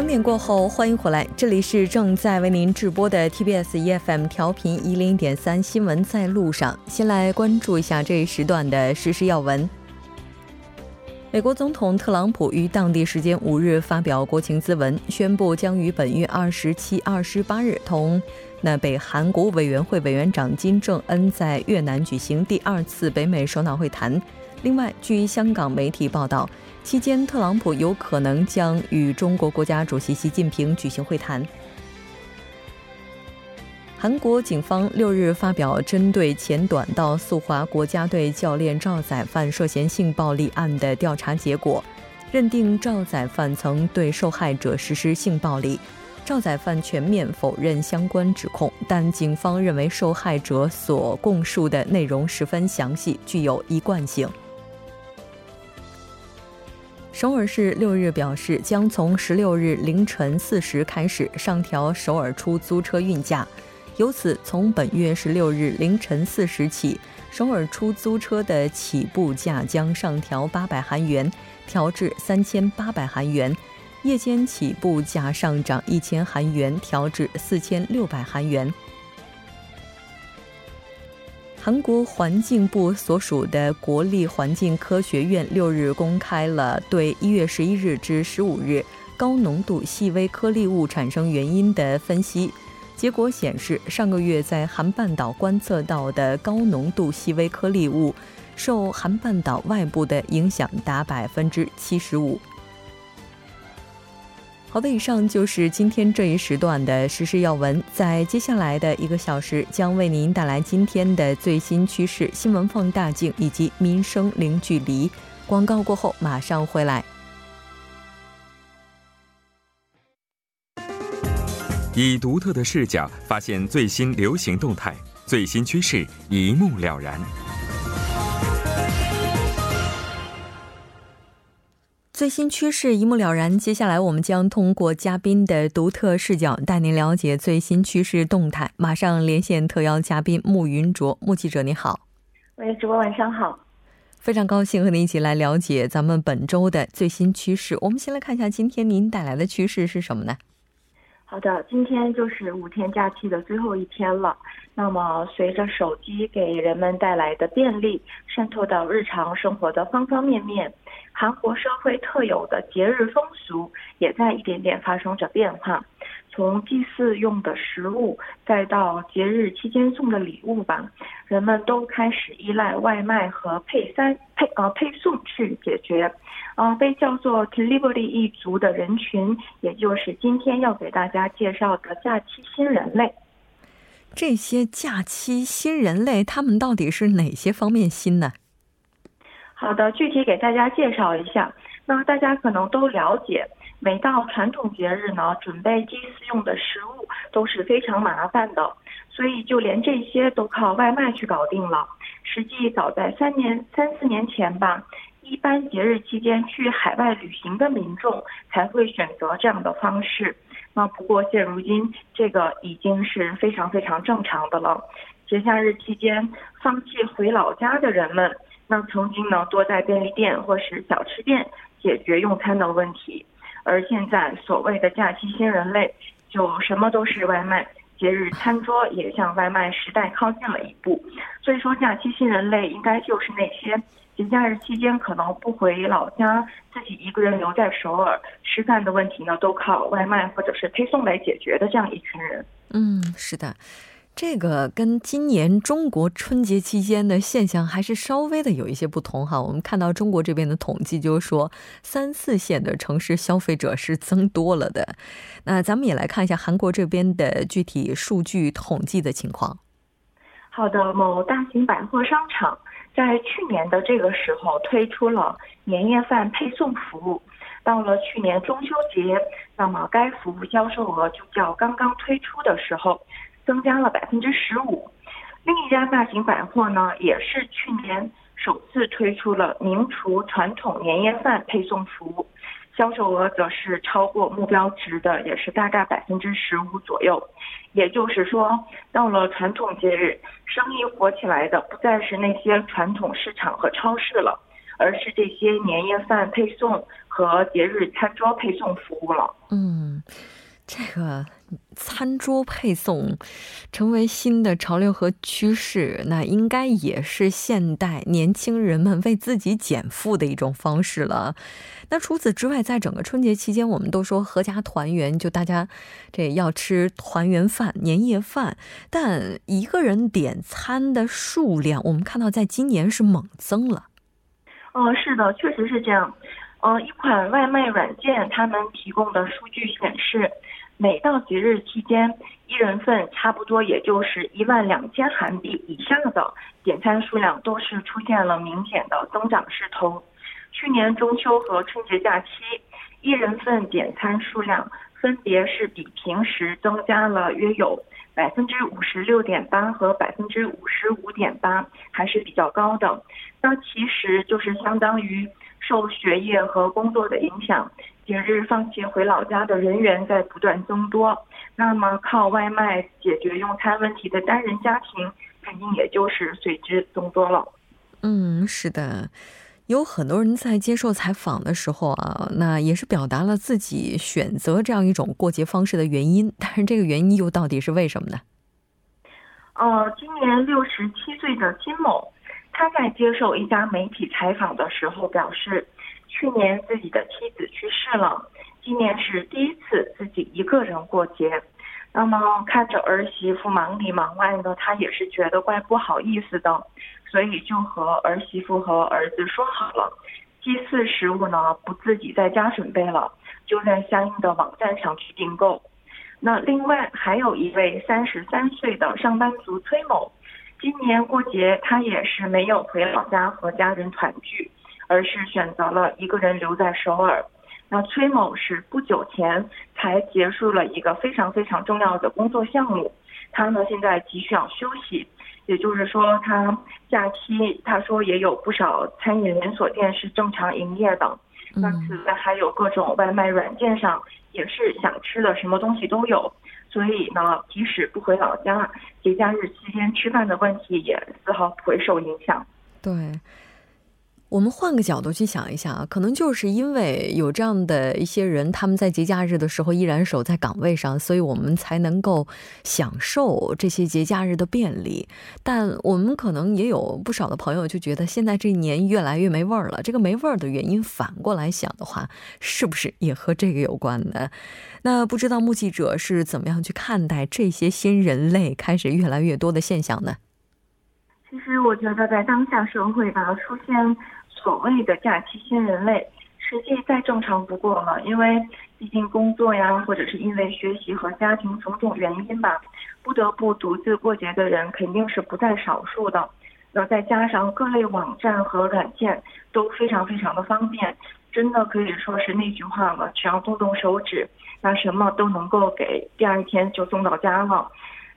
整点过后，欢迎回来，这里是正在为您直播的 TBS EFM 调频一零点三新闻在路上。先来关注一下这一时段的实时要闻。美国总统特朗普于当地时间五日发表国情咨文，宣布将于本月二十七、二十八日同那北韩国务委员会委员长金正恩在越南举行第二次北美首脑会谈。另外，据香港媒体报道。期间，特朗普有可能将与中国国家主席习近平举行会谈。韩国警方六日发表针对前短道速滑国家队教练赵载范涉嫌性暴力案的调查结果，认定赵载范曾对受害者实施性暴力。赵载范全面否认相关指控，但警方认为受害者所供述的内容十分详细，具有一贯性。首尔市六日表示，将从十六日凌晨四时开始上调首尔出租车运价，由此从本月十六日凌晨四时起，首尔出租车的起步价将上调八百韩元，调至三千八百韩元；夜间起步价上涨一千韩元，调至四千六百韩元。韩国环境部所属的国立环境科学院六日公开了对一月十一日至十五日高浓度细微颗粒物产生原因的分析，结果显示，上个月在韩半岛观测到的高浓度细微颗粒物，受韩半岛外部的影响达百分之七十五。好的，以上就是今天这一时段的时事要闻。在接下来的一个小时，将为您带来今天的最新趋势新闻放大镜以及民生零距离。广告过后马上回来。以独特的视角发现最新流行动态，最新趋势一目了然。最新趋势一目了然。接下来，我们将通过嘉宾的独特视角，带您了解最新趋势动态。马上连线特邀嘉宾穆云卓，穆记者，你好。喂，主播晚上好。非常高兴和您一起来了解咱们本周的最新趋势。我们先来看一下今天您带来的趋势是什么呢？好的，今天就是五天假期的最后一天了。那么，随着手机给人们带来的便利渗透到日常生活的方方面面。韩国社会特有的节日风俗也在一点点发生着变化，从祭祀用的食物，再到节日期间送的礼物吧，人们都开始依赖外卖和配餐配呃配送去解决。呃，被叫做 delivery 一族的人群，也就是今天要给大家介绍的假期新人类。这些假期新人类，他们到底是哪些方面新呢？好的，具体给大家介绍一下。那大家可能都了解，每到传统节日呢，准备祭祀用的食物都是非常麻烦的，所以就连这些都靠外卖去搞定了。实际早在三年、三四年前吧，一般节日期间去海外旅行的民众才会选择这样的方式。那不过现如今，这个已经是非常非常正常的了。节假日期间放弃回老家的人们。那曾经呢，多在便利店或是小吃店解决用餐的问题，而现在所谓的假期新人类，就什么都是外卖，节日餐桌也向外卖时代靠近了一步。所以说，假期新人类应该就是那些节假日期间可能不回老家，自己一个人留在首尔吃饭的问题呢，都靠外卖或者是配送来解决的这样一群人。嗯，是的。这个跟今年中国春节期间的现象还是稍微的有一些不同哈。我们看到中国这边的统计，就是说三四线的城市消费者是增多了的。那咱们也来看一下韩国这边的具体数据统计的情况。好的，某大型百货商场在去年的这个时候推出了年夜饭配送服务，到了去年中秋节，那么该服务销售额就较刚刚推出的时候。增加了百分之十五。另一家大型百货呢，也是去年首次推出了名厨传统年夜饭配送服务，销售额则是超过目标值的，也是大概百分之十五左右。也就是说，到了传统节日，生意火起来的不再是那些传统市场和超市了，而是这些年夜饭配送和节日餐桌配送服务了。嗯，这个。餐桌配送成为新的潮流和趋势，那应该也是现代年轻人们为自己减负的一种方式了。那除此之外，在整个春节期间，我们都说阖家团圆，就大家这要吃团圆饭、年夜饭，但一个人点餐的数量，我们看到在今年是猛增了。哦，是的，确实是这样。呃，一款外卖软件，他们提供的数据显示。每到节日期间，一人份差不多也就是一万两千韩币以下的点餐数量都是出现了明显的增长势头。去年中秋和春节假期，一人份点餐数量分别是比平时增加了约有百分之五十六点八和百分之五十五点八，还是比较高的。那其实就是相当于受学业和工作的影响。节日放弃回老家的人员在不断增多，那么靠外卖解决用餐问题的单人家庭肯定也就是随之增多了。嗯，是的，有很多人在接受采访的时候啊，那也是表达了自己选择这样一种过节方式的原因，但是这个原因又到底是为什么呢？呃，今年六十七岁的金某，他在接受一家媒体采访的时候表示。去年自己的妻子去世了，今年是第一次自己一个人过节。那么看着儿媳妇忙里忙外的，他也是觉得怪不好意思的，所以就和儿媳妇和儿子说好了，祭祀食物呢不自己在家准备了，就在相应的网站上去订购。那另外还有一位三十三岁的上班族崔某，今年过节他也是没有回老家和家人团聚。而是选择了一个人留在首尔。那崔某是不久前才结束了一个非常非常重要的工作项目，他呢现在急需要休息，也就是说他假期他说也有不少餐饮连锁店是正常营业的。那此外还有各种外卖软件上也是想吃的什么东西都有，所以呢即使不回老家，节假日期间吃饭的问题也丝毫不会受影响。对。我们换个角度去想一下啊，可能就是因为有这样的一些人，他们在节假日的时候依然守在岗位上，所以我们才能够享受这些节假日的便利。但我们可能也有不少的朋友就觉得，现在这一年越来越没味儿了。这个没味儿的原因，反过来想的话，是不是也和这个有关呢？那不知道目击者是怎么样去看待这些新人类开始越来越多的现象呢？其实我觉得，在当下社会吧，出现。所谓的假期新人类，实际再正常不过了。因为毕竟工作呀，或者是因为学习和家庭种种原因吧，不得不独自过节的人肯定是不在少数的。那再加上各类网站和软件都非常非常的方便，真的可以说是那句话了：只要动动手指，那什么都能够给第二天就送到家了。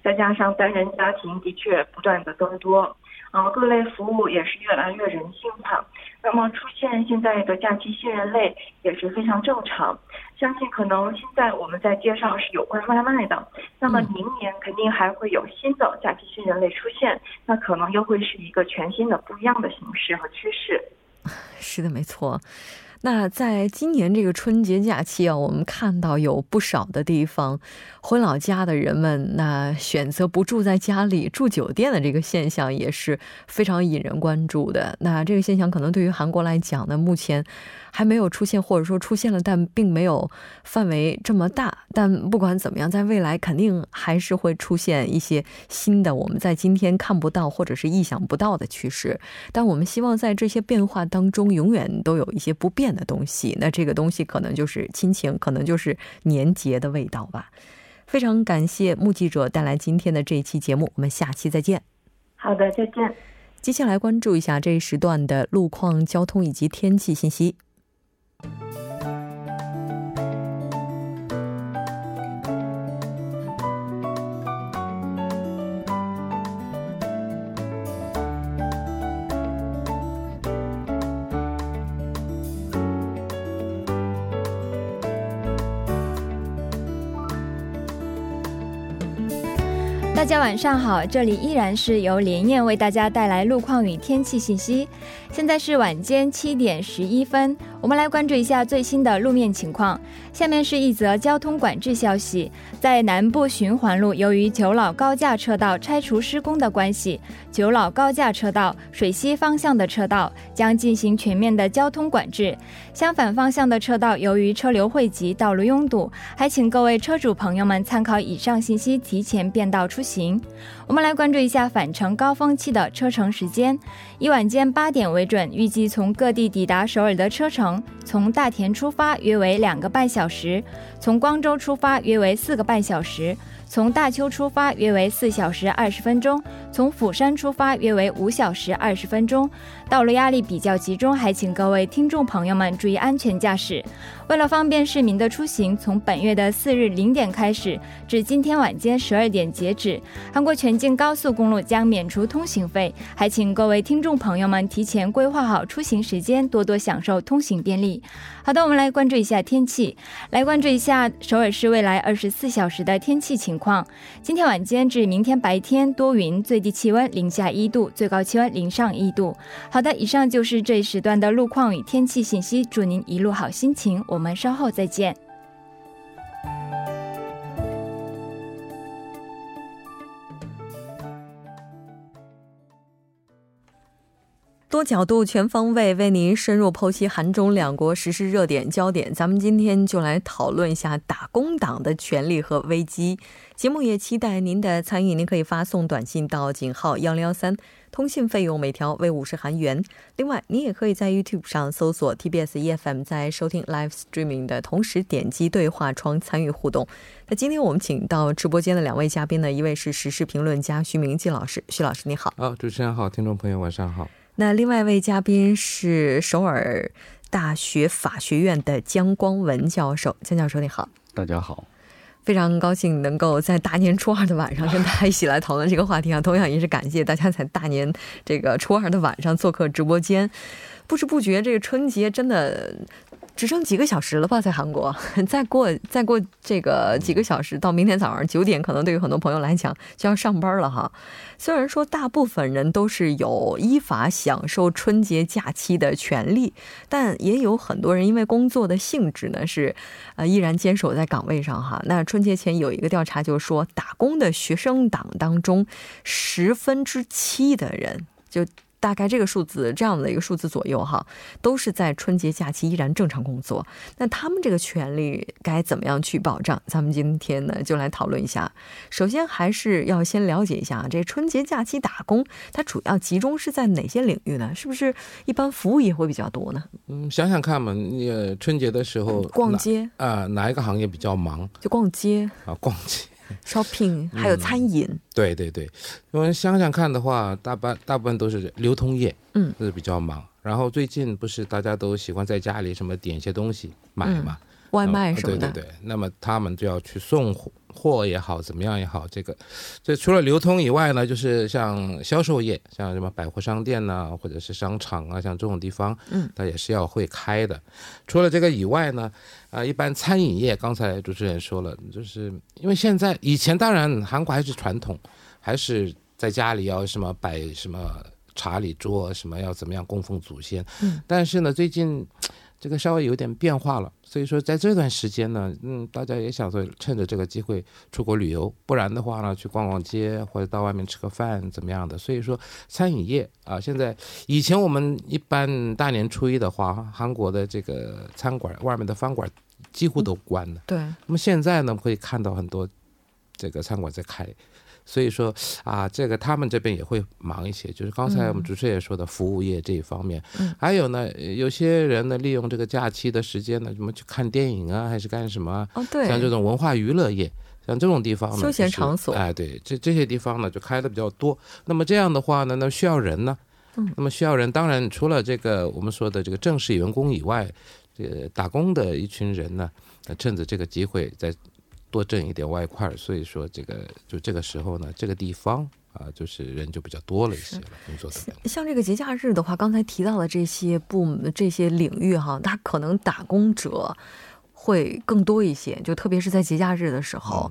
再加上单人家庭的确不断的增多。啊，各类服务也是越来越人性化，那么出现现在的假期新人类也是非常正常。相信可能现在我们在介绍是有关外卖的，那么明年肯定还会有新的假期新人类出现，那可能又会是一个全新的不一样的形式和趋势。是的，没错。那在今年这个春节假期啊，我们看到有不少的地方，回老家的人们那选择不住在家里住酒店的这个现象也是非常引人关注的。那这个现象可能对于韩国来讲呢，目前。还没有出现，或者说出现了，但并没有范围这么大。但不管怎么样，在未来肯定还是会出现一些新的我们在今天看不到或者是意想不到的趋势。但我们希望在这些变化当中，永远都有一些不变的东西。那这个东西可能就是亲情，可能就是年节的味道吧。非常感谢目击者带来今天的这一期节目，我们下期再见。好的，再见。接下来关注一下这一时段的路况、交通以及天气信息。大家晚上好，这里依然是由连燕为大家带来路况与天气信息。现在是晚间七点十一分，我们来关注一下最新的路面情况。下面是一则交通管制消息：在南部循环路，由于九老高架车道拆除施工的关系，九老高架车道水西方向的车道将进行全面的交通管制。相反方向的车道由于车流汇集，道路拥堵，还请各位车主朋友们参考以上信息，提前变道出行。我们来关注一下返程高峰期的车程时间，以晚间八点为准，预计从各地抵达首尔的车程，从大田出发约为两个半小时，从光州出发约为四个半小时。从大邱出发约为四小时二十分钟，从釜山出发约为五小时二十分钟。道路压力比较集中，还请各位听众朋友们注意安全驾驶。为了方便市民的出行，从本月的四日零点开始至今天晚间十二点截止，韩国全境高速公路将免除通行费。还请各位听众朋友们提前规划好出行时间，多多享受通行便利。好的，我们来关注一下天气，来关注一下首尔市未来二十四小时的天气情况。今天晚间至明天白天多云，最低气温零下一度，最高气温零上一度。好的，以上就是这一时段的路况与天气信息，祝您一路好心情，我们稍后再见。多角度、全方位为您深入剖析韩中两国实时热点焦点。咱们今天就来讨论一下打工党的权利和危机。节目也期待您的参与，您可以发送短信到井号幺零幺三，通信费用每条为五十韩元。另外，您也可以在 YouTube 上搜索 TBS EFM，在收听 Live Streaming 的同时点击对话窗参与互动。那今天我们请到直播间的两位嘉宾呢，一位是时事评论家徐明季老师，徐老师你好。啊，主持人好，听众朋友晚上好。那另外一位嘉宾是首尔大学法学院的姜光文教授，姜教授你好，大家好，非常高兴能够在大年初二的晚上跟大家一起来讨论这个话题啊，同样也是感谢大家在大年这个初二的晚上做客直播间，不知不觉这个春节真的。只剩几个小时了吧，在韩国，再过再过这个几个小时，到明天早上九点，可能对于很多朋友来讲就要上班了哈。虽然说大部分人都是有依法享受春节假期的权利，但也有很多人因为工作的性质呢，是呃依然坚守在岗位上哈。那春节前有一个调查，就是说打工的学生党当中，十分之七的人就。大概这个数字这样的一个数字左右哈，都是在春节假期依然正常工作。那他们这个权利该怎么样去保障？咱们今天呢就来讨论一下。首先还是要先了解一下啊，这春节假期打工它主要集中是在哪些领域呢？是不是一般服务业会比较多呢？嗯，想想看嘛，你春节的时候逛街啊，哪一个行业比较忙？就逛街啊，逛街。Shopping 还有餐饮，对对对，因为想想看的话，大半大部分都是流通业，嗯，是比较忙。然后最近不是大家都喜欢在家里什么点一些东西买嘛，外卖什么的，对。对对。那么他们就要去送货。也好，怎么样也好，这个，这除了流通以外呢，就是像销售业，像什么百货商店呐，或者是商场啊，像这种地方，嗯，它也是要会开的。除了这个以外呢，啊，一般餐饮业，刚才主持人说了，就是因为现在以前当然韩国还是传统，还是在家里要什么摆什么茶礼桌，什么要怎么样供奉祖先，嗯，但是呢，最近。这个稍微有点变化了，所以说在这段时间呢，嗯，大家也想说趁着这个机会出国旅游，不然的话呢，去逛逛街或者到外面吃个饭怎么样的？所以说餐饮业啊，现在以前我们一般大年初一的话，韩国的这个餐馆外面的饭馆几乎都关了。对。那么现在呢，可以看到很多这个餐馆在开。所以说啊，这个他们这边也会忙一些，就是刚才我们主持人也说的服务业这一方面。嗯。还有呢，有些人呢利用这个假期的时间呢，什么去看电影啊，还是干什么？哦，对。像这种文化娱乐业，像这种地方呢，休闲场所。哎，对，这这些地方呢就开的比较多。那么这样的话呢，那需要人呢。嗯。那么需要人，当然除了这个我们说的这个正式员工以外，这个打工的一群人呢，趁着这个机会在。多挣一点外快，所以说这个就这个时候呢，这个地方啊，就是人就比较多了一些了。工作的像这个节假日的话，刚才提到的这些部这些领域哈，他可能打工者。会更多一些，就特别是在节假日的时候，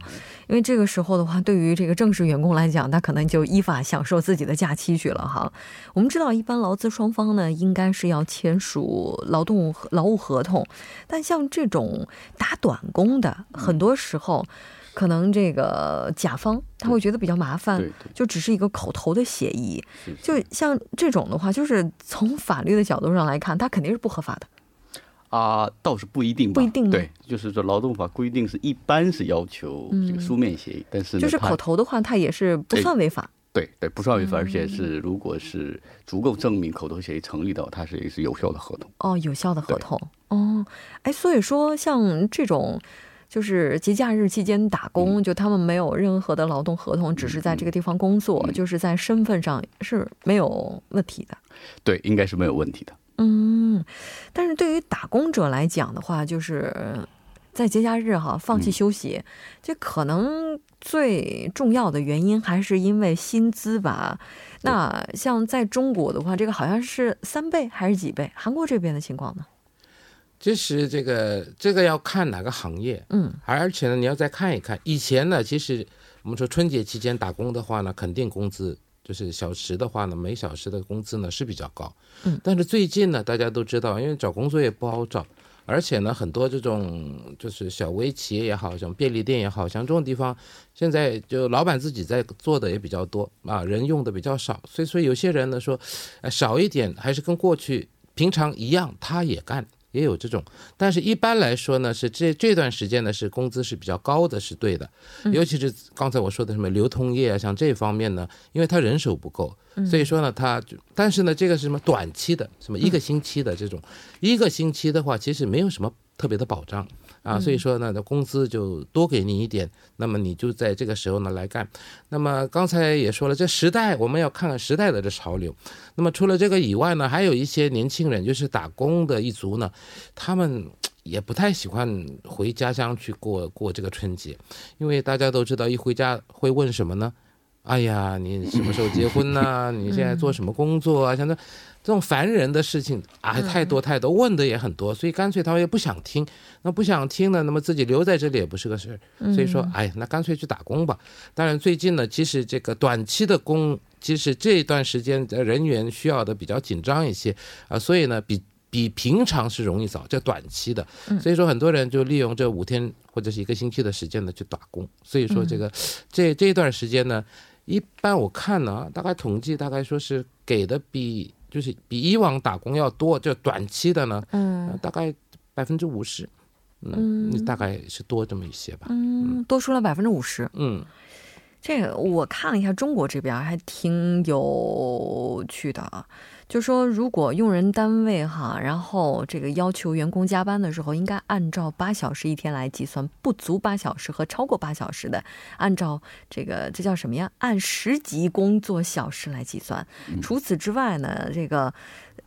因为这个时候的话，对于这个正式员工来讲，他可能就依法享受自己的假期去了哈。我们知道，一般劳资双方呢，应该是要签署劳动劳务合同，但像这种打短工的，很多时候。可能这个甲方他会觉得比较麻烦，就只是一个口头的协议。就像这种的话，就是从法律的角度上来看，它肯定是不合法的。啊，倒是不一定，吧，不一定。对，就是说劳动法规定是一般是要求这个书面协议，但是就是口头的话，它也是不算违法。对对，不算违法，而且是如果是足够证明口头协议成立的，它是也是有效的合同。哦，有效的合同。哦，哎，所以说像这种。就是节假日期间打工，就他们没有任何的劳动合同，只是在这个地方工作，就是在身份上是没有问题的。对，应该是没有问题的。嗯，但是对于打工者来讲的话，就是在节假日哈放弃休息，这可能最重要的原因还是因为薪资吧。那像在中国的话，这个好像是三倍还是几倍？韩国这边的情况呢？其实这个这个要看哪个行业，嗯，而且呢，你要再看一看以前呢，其实我们说春节期间打工的话呢，肯定工资就是小时的话呢，每小时的工资呢是比较高，嗯，但是最近呢，大家都知道，因为找工作也不好找，而且呢，很多这种就是小微企业也好像便利店也好像这种地方，现在就老板自己在做的也比较多啊，人用的比较少，所以说有些人呢说，呃，少一点还是跟过去平常一样，他也干。也有这种，但是一般来说呢，是这这段时间呢是工资是比较高的，是对的。尤其是刚才我说的什么流通业啊，像这方面呢，因为他人手不够，所以说呢，他但是呢，这个是什么短期的，什么一个星期的这种，一个星期的话，其实没有什么特别的保障。啊，所以说呢，那工资就多给你一点，那么你就在这个时候呢来干。那么刚才也说了，这时代我们要看看时代的这潮流。那么除了这个以外呢，还有一些年轻人，就是打工的一族呢，他们也不太喜欢回家乡去过过这个春节，因为大家都知道，一回家会问什么呢？哎呀，你什么时候结婚呢？你现在做什么工作啊？像这。这种烦人的事情啊，太多太多，问的也很多，所以干脆他们也不想听。那不想听呢，那么自己留在这里也不是个事儿。所以说，哎，那干脆去打工吧。当然，最近呢，其实这个短期的工，其实这段时间的人员需要的比较紧张一些啊，所以呢，比比平常是容易找，这短期的。所以说，很多人就利用这五天或者是一个星期的时间呢去打工。所以说，这个这这段时间呢，一般我看呢，大概统计大概说是给的比。就是比以往打工要多，就短期的呢，嗯，大概百分之五十，嗯，大概是多这么一些吧，嗯，多出了百分之五十，嗯，这个我看了一下中国这边还挺有趣的啊。就说，如果用人单位哈，然后这个要求员工加班的时候，应该按照八小时一天来计算，不足八小时和超过八小时的，按照这个这叫什么呀？按十级工作小时来计算。除此之外呢，这个。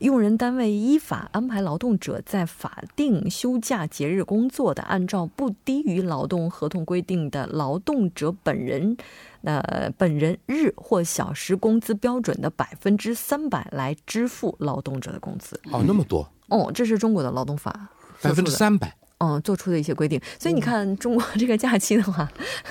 用人单位依法安排劳动者在法定休假节日工作的，按照不低于劳动合同规定的劳动者本人，呃本人日或小时工资标准的百分之三百来支付劳动者的工资。哦，那么多哦，这是中国的劳动法，百分之三百。嗯，做出的一些规定，所以你看中国这个假期的话，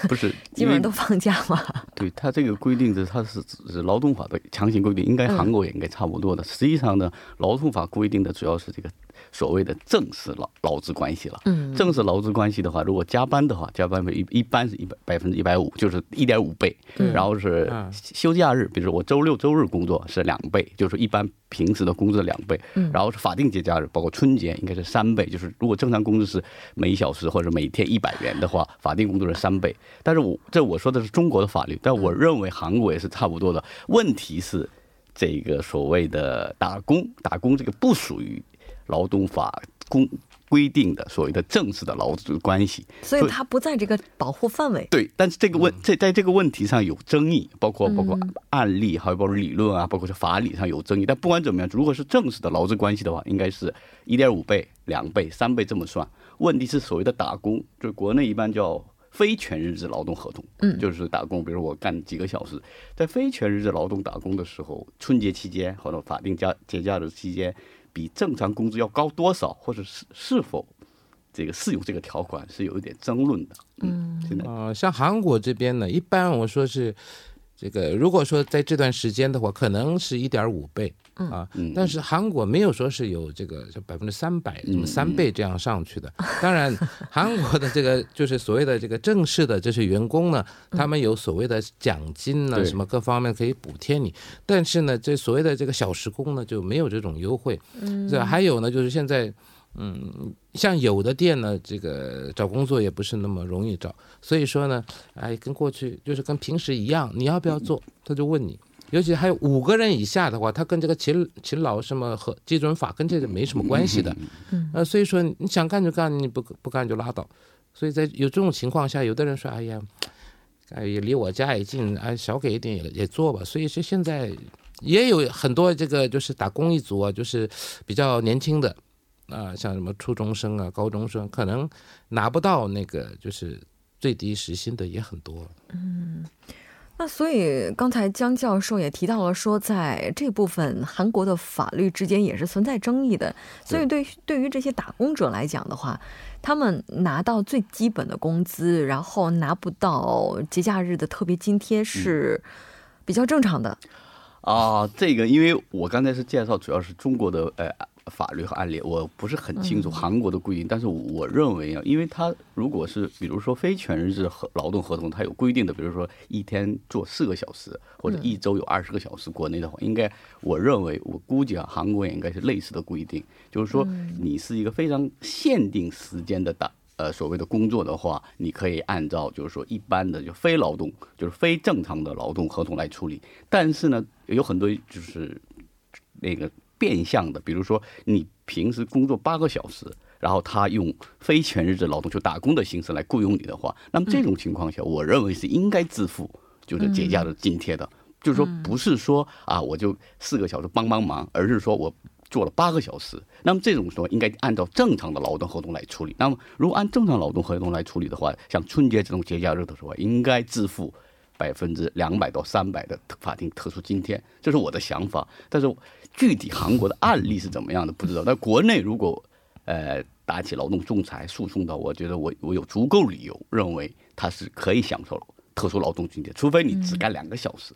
不是 基本上都放假嘛？对他这个规定的，它是是劳动法的强行规定，应该韩国也应该差不多的。实际上呢，劳动法规定的主要是这个。所谓的正式劳劳资关系了，嗯，正式劳资关系的话，如果加班的话，加班费一一般是一百百分之一百五，就是一点五倍，然后是休假日，比如说我周六周日工作是两倍，就是一般平时的工资的两倍，然后是法定节假日，包括春节应该是三倍，就是如果正常工资是每小时或者每天一百元的话，法定工资是三倍。但是我这我说的是中国的法律，但我认为韩国也是差不多的。问题是这个所谓的打工，打工这个不属于。劳动法公规定的所谓的正式的劳资关系，所以它不在这个保护范围。对，但是这个问这在这个问题上有争议，包括包括案例，还有包括理论啊，包括是法理上有争议。但不管怎么样，如果是正式的劳资关系的话，应该是一点五倍、两倍、三倍这么算。问题是所谓的打工，就国内一般叫非全日制劳动合同，嗯，就是打工，比如我干几个小时，在非全日制劳动打工的时候，春节期间或者法定假节假日期间。比正常工资要高多少，或者是是否这个适用这个条款是有一点争论的。嗯，现在啊，像韩国这边呢，一般我说是这个，如果说在这段时间的话，可能是一点五倍啊，但是韩国没有说是有这个就百分之三百什么三倍这样上去的。当然，韩国的这个就是所谓的这个正式的这些员工呢，他们有所谓的奖金呢，什么各方面可以补贴你，但是呢，这所谓的这个小时工呢就没有这种优惠。嗯，这还有呢，就是现在。嗯，像有的店呢，这个找工作也不是那么容易找，所以说呢，哎，跟过去就是跟平时一样，你要不要做，他就问你。尤其还有五个人以下的话，他跟这个勤勤劳什么和基准法跟这个没什么关系的。嗯，呃，所以说你想干就干，你不不干就拉倒。所以在有这种情况下，有的人说，哎呀，哎，也离我家也近，哎，少给一点也也做吧。所以说现在也有很多这个就是打工一族啊，就是比较年轻的。啊，像什么初中生啊、高中生，可能拿不到那个就是最低时薪的也很多。嗯，那所以刚才江教授也提到了，说在这部分韩国的法律之间也是存在争议的。所以对对于这些打工者来讲的话，他们拿到最基本的工资，然后拿不到节假日的特别津贴是比较正常的。啊，这个因为我刚才是介绍，主要是中国的呃。法律和案例我不是很清楚韩国的规定，但是我认为啊，因为他如果是比如说非全日制合劳动合同，它有规定的，比如说一天做四个小时或者一周有二十个小时，国内的话，应该我认为我估计啊，韩国也应该是类似的规定，就是说你是一个非常限定时间的打呃所谓的工作的话，你可以按照就是说一般的就非劳动就是非正常的劳动合同来处理，但是呢，有很多就是那个。变相的，比如说你平时工作八个小时，然后他用非全日制劳动就打工的形式来雇佣你的话，那么这种情况下，我认为是应该支付就是节假日津贴的。就是说，不是说啊，我就四个小时帮帮忙，而是说我做了八个小时。那么这种时候应该按照正常的劳动合同来处理。那么如果按正常劳动合同来处理的话，像春节这种节假日的时候，应该支付。百分之两百到三百的法定特殊津贴，这是我的想法。但是具体韩国的案例是怎么样的不知道。但国内如果呃打起劳动仲裁诉讼的，我觉得我我有足够理由认为他是可以享受特殊劳动津贴，除非你只干两个小时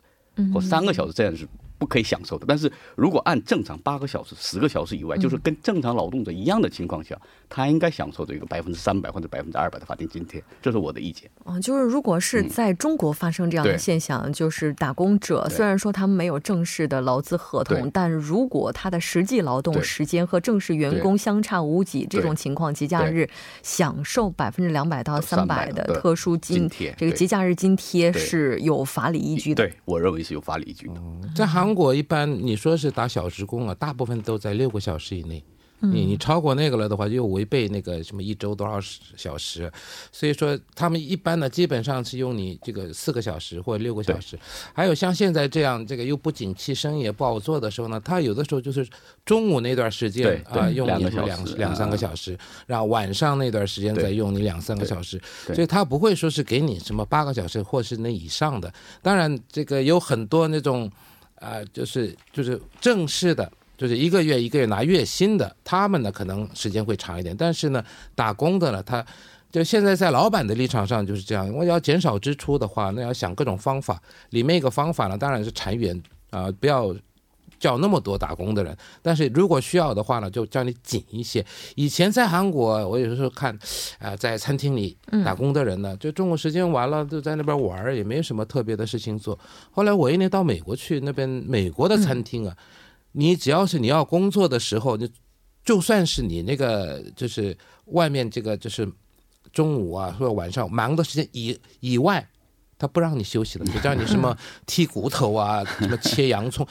或三个小时这样是。不可以享受的，但是如果按正常八个小时、十个小时以外，就是跟正常劳动者一样的情况下，他应该享受这个百分之三百或者百分之二百的法定津贴，这是我的意见。嗯，就是如果是在中国发生这样的现象，就是打工者虽然说他们没有正式的劳资合同，但如果他的实际劳动时间和正式员工相差无几，这种情况节假日享受百分之两百到三百的特殊津贴，这个节假日津贴是有法理依据的。对我认为是有法理依据的，在韩。中国一般你说是打小时工啊，大部分都在六个小时以内。你你超过那个了的话，又违背那个什么一周多少小时，所以说他们一般呢，基本上是用你这个四个小时或者六个小时。还有像现在这样，这个又不景气，生意也不好做的时候呢，他有的时候就是中午那段时间啊，用你两两三个小时，然后晚上那段时间再用你两三个小时，所以他不会说是给你什么八个小时或是那以上的。当然，这个有很多那种。啊，就是就是正式的，就是一个月一个月拿月薪的，他们呢可能时间会长一点。但是呢，打工的呢，他就现在在老板的立场上就是这样。我要减少支出的话，那要想各种方法。里面一个方法呢，当然是裁员啊，不要。叫那么多打工的人，但是如果需要的话呢，就叫你紧一些。以前在韩国，我有时候看，啊，在餐厅里打工的人呢，就中午时间完了就在那边玩，也没有什么特别的事情做。后来我一年到美国去，那边美国的餐厅啊，你只要是你要工作的时候，你就算是你那个就是外面这个就是中午啊或者晚上忙的时间以以外，他不让你休息的，就叫你什么剔骨头啊，什么切洋葱。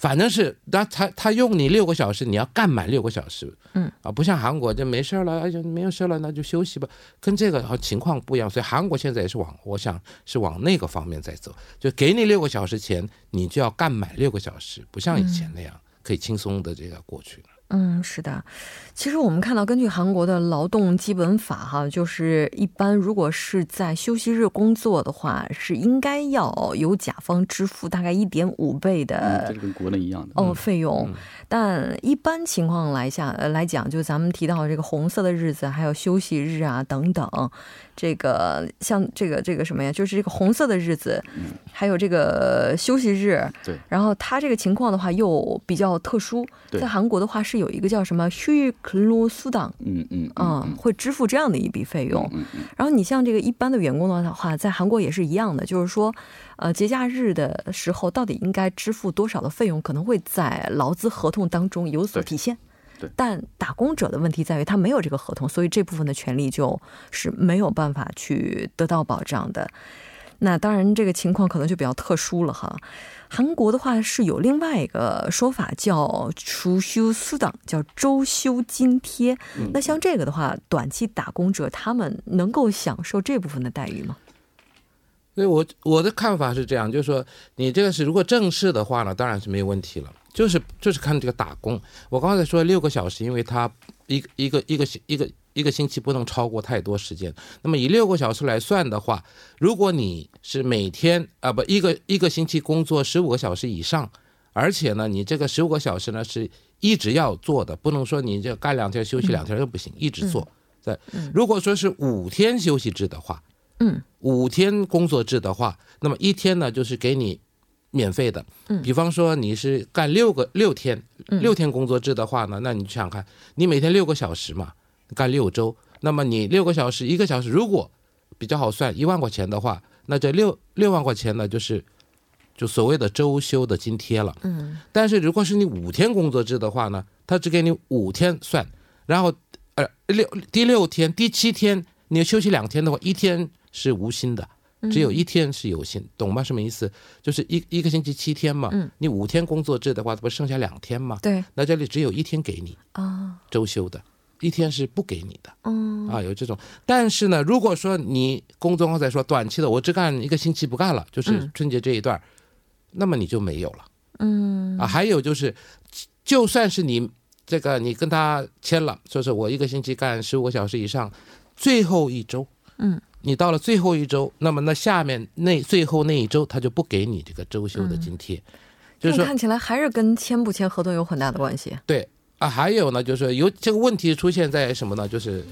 反正是，他他他用你六个小时，你要干满六个小时，嗯。啊，不像韩国就没事了，哎呀没有事了，那就休息吧，跟这个情况不一样，所以韩国现在也是往，我想是往那个方面在走，就给你六个小时钱，你就要干满六个小时，不像以前那样可以轻松的这个过去了。嗯，是的。其实我们看到，根据韩国的劳动基本法，哈，就是一般如果是在休息日工作的话，是应该要由甲方支付大概一点五倍的，这跟国内一样的哦费用。但一般情况来下来讲，就咱们提到这个红色的日子，还有休息日啊等等。这个像这个这个什么呀？就是这个红色的日子，还有这个休息日。对。然后他这个情况的话又比较特殊，在韩国的话是有一个叫什么“휴育克鲁苏党”，嗯嗯嗯，会支付这样的一笔费用。嗯嗯。然后你像这个一般的员工的话，在韩国也是一样的，就是说，呃，节假日的时候到底应该支付多少的费用，可能会在劳资合同当中有所体现。但打工者的问题在于他没有这个合同，所以这部分的权利就是没有办法去得到保障的。那当然，这个情况可能就比较特殊了哈。韩国的话是有另外一个说法叫“除休수당”，叫周休津贴。那像这个的话，短期打工者他们能够享受这部分的待遇吗？所以我我的看法是这样，就是说你这个是如果正式的话呢，当然是没有问题了。就是就是看这个打工，我刚才说六个小时，因为他一个一个一个一个一个星期不能超过太多时间。那么以六个小时来算的话，如果你是每天啊不一个一个星期工作十五个小时以上，而且呢你这个十五个小时呢是一直要做的，不能说你这干两天休息两天都不行，一直做。对如果说是五天休息制的话，嗯，五天工作制的话，那么一天呢就是给你。免费的，比方说你是干六个六天，六天工作制的话呢，那你想想看，你每天六个小时嘛，干六周，那么你六个小时一个小时，如果比较好算一万块钱的话，那这六六万块钱呢，就是就所谓的周休的津贴了。嗯，但是如果是你五天工作制的话呢，他只给你五天算，然后呃六第六天第七天你休息两天的话，一天是无薪的。只有一天是有薪，懂吗？什么意思？就是一一个星期七天嘛，你五天工作制的话，不剩下两天嘛？对，那这里只有一天给你啊，周休的，一天是不给你的。嗯，啊，有这种。但是呢，如果说你工作刚才说短期的，我只干一个星期不干了，就是春节这一段，那么你就没有了。嗯，啊，还有就是，就算是你这个你跟他签了，说是我一个星期干十五个小时以上，最后一周，嗯。你到了最后一周，那么那下面那最后那一周他就不给你这个周休的津贴，就是说看起来还是跟签不签合同有很大的关系。对啊，还有呢，就是有这个问题出现在什么呢？就是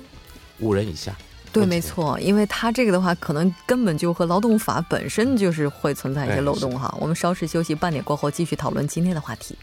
五人以下。对，没错，因为他这个的话，可能根本就和劳动法本身就是会存在一些漏洞哈。我们稍事休息，半点过后继续讨论今天的话题。